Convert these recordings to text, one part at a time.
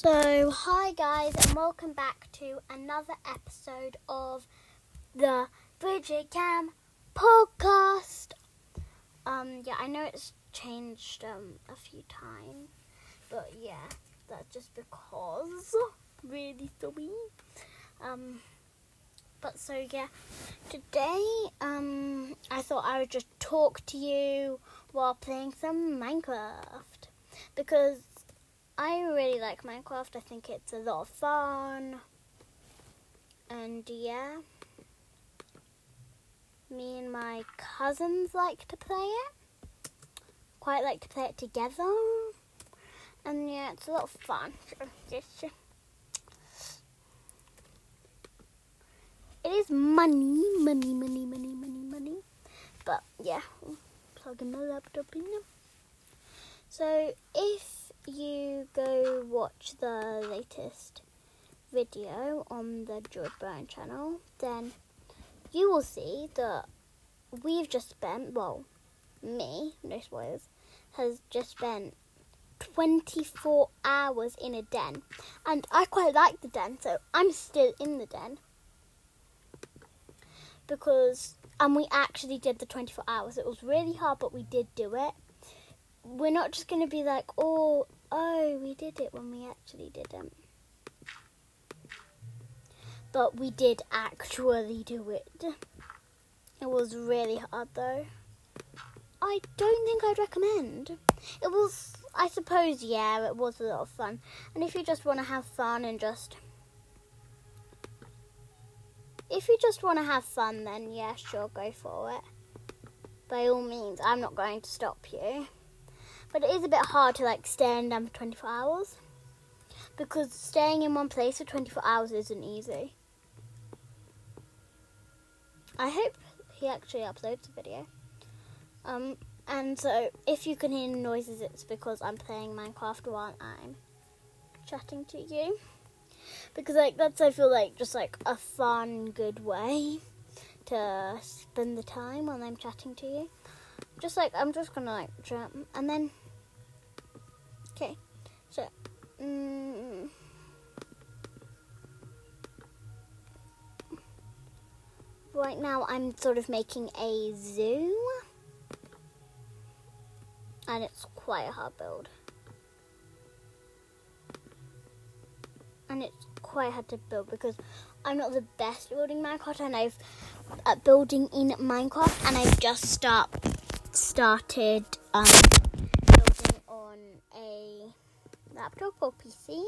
So, hi guys, and welcome back to another episode of the Bridget Cam podcast. Um, yeah, I know it's changed um a few times, but yeah, that's just because really sorry. Um, but so yeah, today um I thought I would just talk to you while playing some Minecraft because I really like Minecraft. I think it's a lot of fun. And yeah, me and my cousins like to play it. Quite like to play it together. And yeah, it's a lot of fun. It is money, money, money, money, money, money. But yeah, plugging my laptop in. So if you go watch the latest video on the George Brown channel, then you will see that we've just spent, well, me, no spoilers, has just spent 24 hours in a den. And I quite like the den, so I'm still in the den. Because, and we actually did the 24 hours. It was really hard, but we did do it. We're not just going to be like, oh, oh, we did it when we actually didn't. But we did actually do it. It was really hard though. I don't think I'd recommend. It was, I suppose, yeah, it was a lot of fun. And if you just want to have fun and just. If you just want to have fun, then yeah, sure, go for it. By all means, I'm not going to stop you. But it is a bit hard to like in them for 24 hours. Because staying in one place for 24 hours isn't easy. I hope he actually uploads a video. Um, and so if you can hear noises, it's because I'm playing Minecraft while I'm chatting to you. Because like that's I feel like just like a fun, good way to spend the time while I'm chatting to you. Just like I'm just gonna like jump and then. Okay, so. Mm, right now I'm sort of making a zoo. And it's quite a hard build. And it's quite hard to build because I'm not the best at building Minecraft and I've at building in Minecraft and I've just start started um, building on a laptop or PC.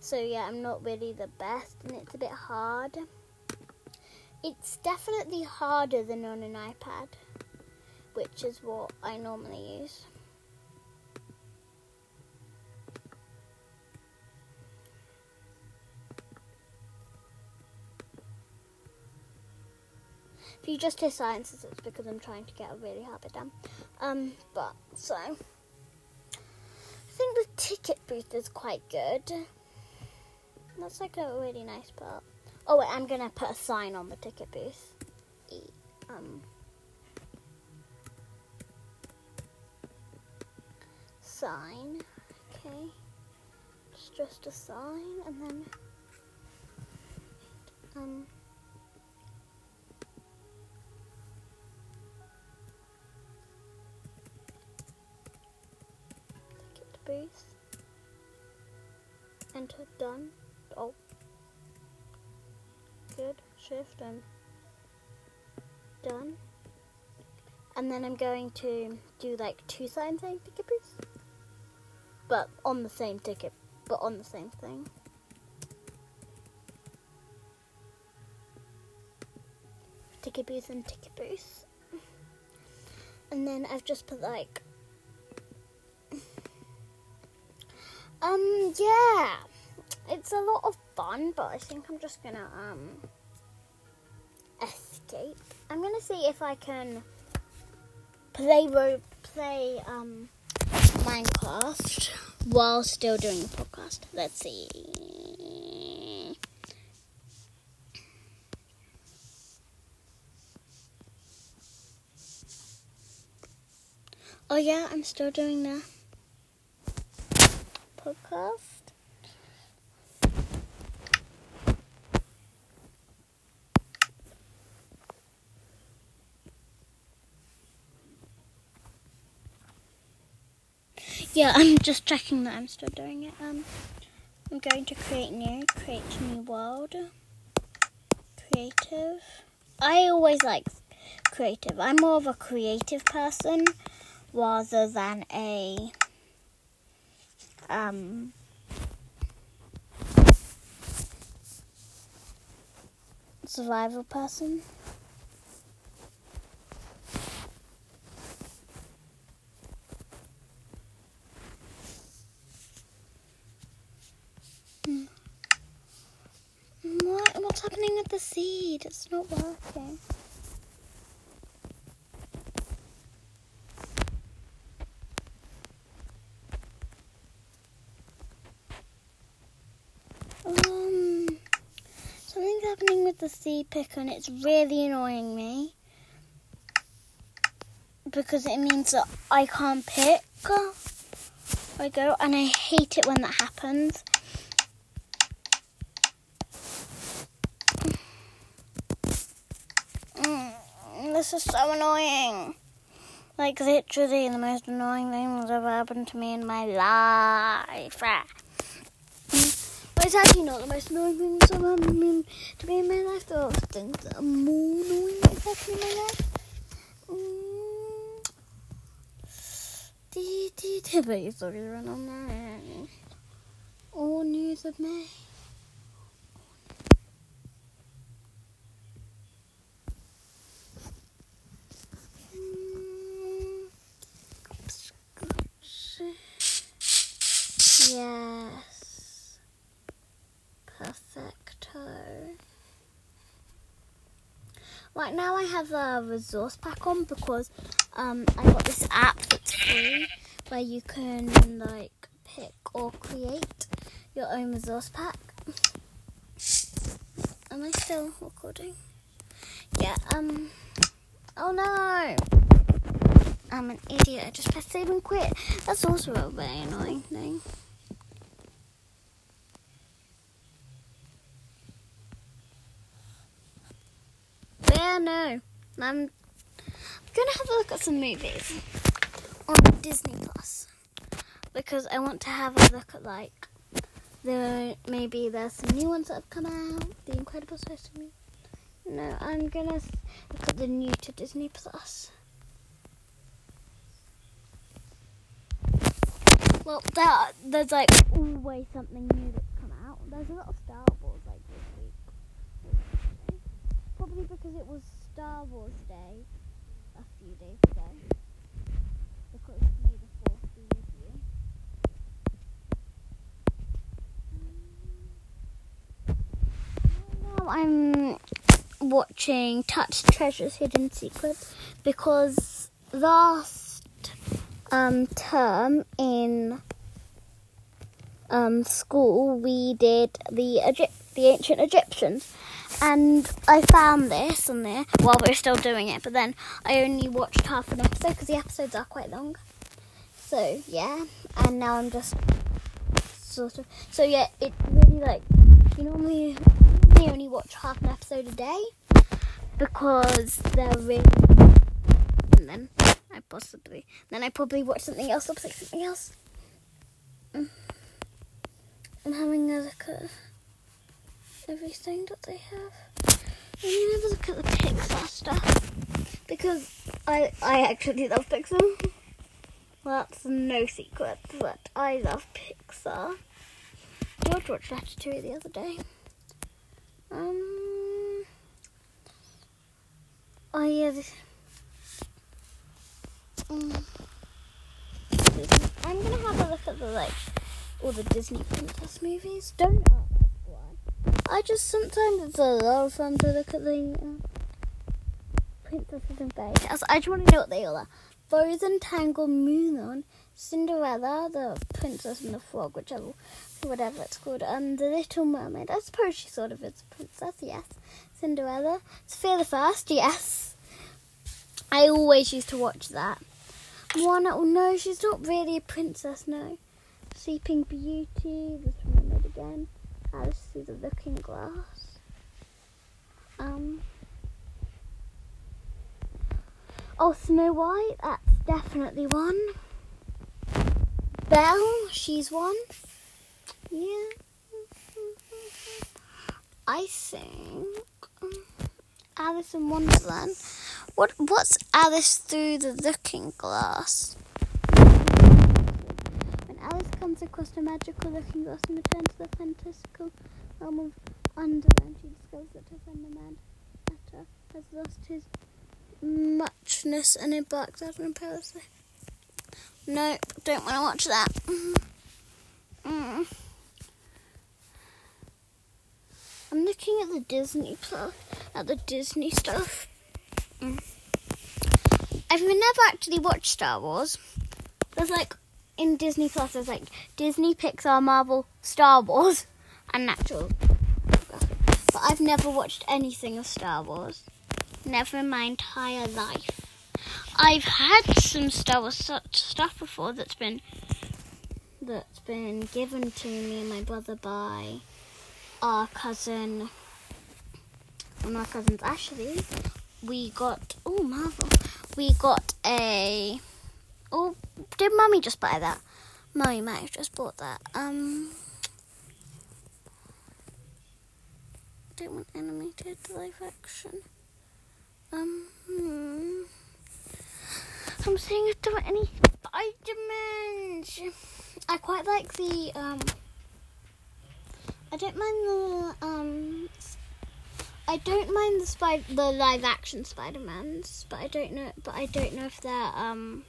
So yeah, I'm not really the best and it's a bit hard. It's definitely harder than on an iPad, which is what I normally use. If you just hear silences, it's because I'm trying to get a really hard bit done. Um, but so I think the ticket booth is quite good. That's like a really nice part. Oh wait, I'm gonna put a sign on the ticket booth. E um sign. Okay. It's just a sign and then um booth. Enter done. Oh good. Shift and done. And then I'm going to do like two signs saying ticket booth. But on the same ticket, but on the same thing. Ticket booth and ticket booth. And then I've just put like um yeah. It's a lot of fun, but I think I'm just gonna um escape. I'm gonna see if I can play play um Minecraft while still doing the podcast. Let's see. Oh yeah, I'm still doing the podcast. Yeah, I'm just checking that I'm still doing it. Um, I'm going to create new, create new world, creative. I always like creative. I'm more of a creative person rather than a um survival person. Hmm. What? What's happening with the seed? It's not working. Um, something's happening with the seed picker and it's really annoying me. Because it means that I can't pick. I go and I hate it when that happens. Mm, this is so annoying. Like literally the most annoying thing that's ever happened to me in my life. It's actually not the most annoying thing that's ever happened to me in my life. There are things that are more annoying that's happened in my life. Mm. But you thought you on there. All news of me. Yes. Perfecto. Right now I have a resource pack on because um, I got this app that's free where you can like pick or create your own resource pack. Am I still recording? Yeah, um oh no! I'm an idiot. I just pressed save and quit. That's also a very annoying thing. There, no. I'm gonna have a look at some movies on Disney Plus because I want to have a look at like the maybe there's some new ones that have come out. The Incredible to me. No, I'm gonna look at the new to Disney Plus. Well, there, there's like always something new that's come out. There's a lot of Star Wars like this week. Probably because it was Star Wars Day a few days ago. Because May the 4th be with you. Now I'm watching Tut's Treasures Hidden Secrets because last um, term in um, school, we did the Egypt, the ancient Egyptians, and I found this on there while we are still doing it. But then I only watched half an episode because the episodes are quite long. So yeah, and now I'm just sort of so yeah. It really like you normally you only watch half an episode a day because they're really and then I possibly. Then I probably watch something else. Like something else. Mm. I'm having a look at everything that they have. I'm gonna have a look at the Pixar stuff because I I actually love Pixar. That's no secret that I love Pixar. George watched Ratatouille the other day. Um. Oh yeah. Mm. I'm gonna have a look at the like all the Disney princess movies. Don't. I just sometimes it's a lot of fun to look at the uh, princesses and fairy tales. I just want to know what they all are. Frozen, Tangled, Mulan, Cinderella, the Princess and the Frog, whichever, whatever it's called. Um, the Little Mermaid. I suppose she sort of is a princess. Yes. Cinderella, Sofia the First. Yes. I always used to watch that. One, oh no, she's not really a princess, no. Sleeping Beauty, this Mermaid again. Alice through the Looking Glass. Um. Oh, Snow White, that's definitely one. Belle, she's one. Yeah. I think Alice in Wonderland. What what's Alice through the looking glass? Comes across the magical looking glass and returns to the fantastical realm of Wonderland, she discovers that her friend the man has lost his muchness and embarks out on a perilous life. No, don't want to watch that. Mm. I'm looking at the Disney at the Disney stuff. Mm. I've never actually watched Star Wars. There's like in Disney Plus, there's like Disney, Pixar, Marvel, Star Wars, and Natural. But I've never watched anything of Star Wars. Never in my entire life. I've had some Star Wars stuff before that's been that's been given to me and my brother by our cousin. One of our cousins, Ashley. We got oh Marvel. We got a oh did Mummy just buy that? Mummy might have just bought that. Um. Don't want animated live action. Um. Hmm. I'm seeing if there are any Spider-Mans. I quite like the um. I don't mind the um. I don't mind the the live action Spider Mans, but I don't know. But I don't know if they're um.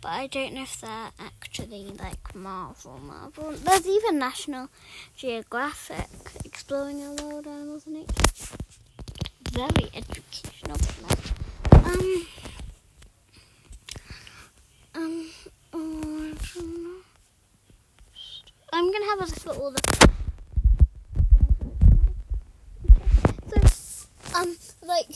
But I don't know if they're actually like Marvel. Marvel. There's even National Geographic exploring the world, and nature very educational. Um, um, oh, I'm gonna have a look at all the. So, um, like,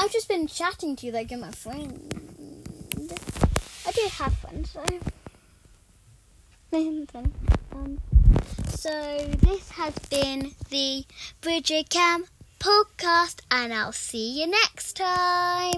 I've just been chatting to you like you're my friend. I do have friends, so. Um, so this has been the Bridget Cam podcast, and I'll see you next time.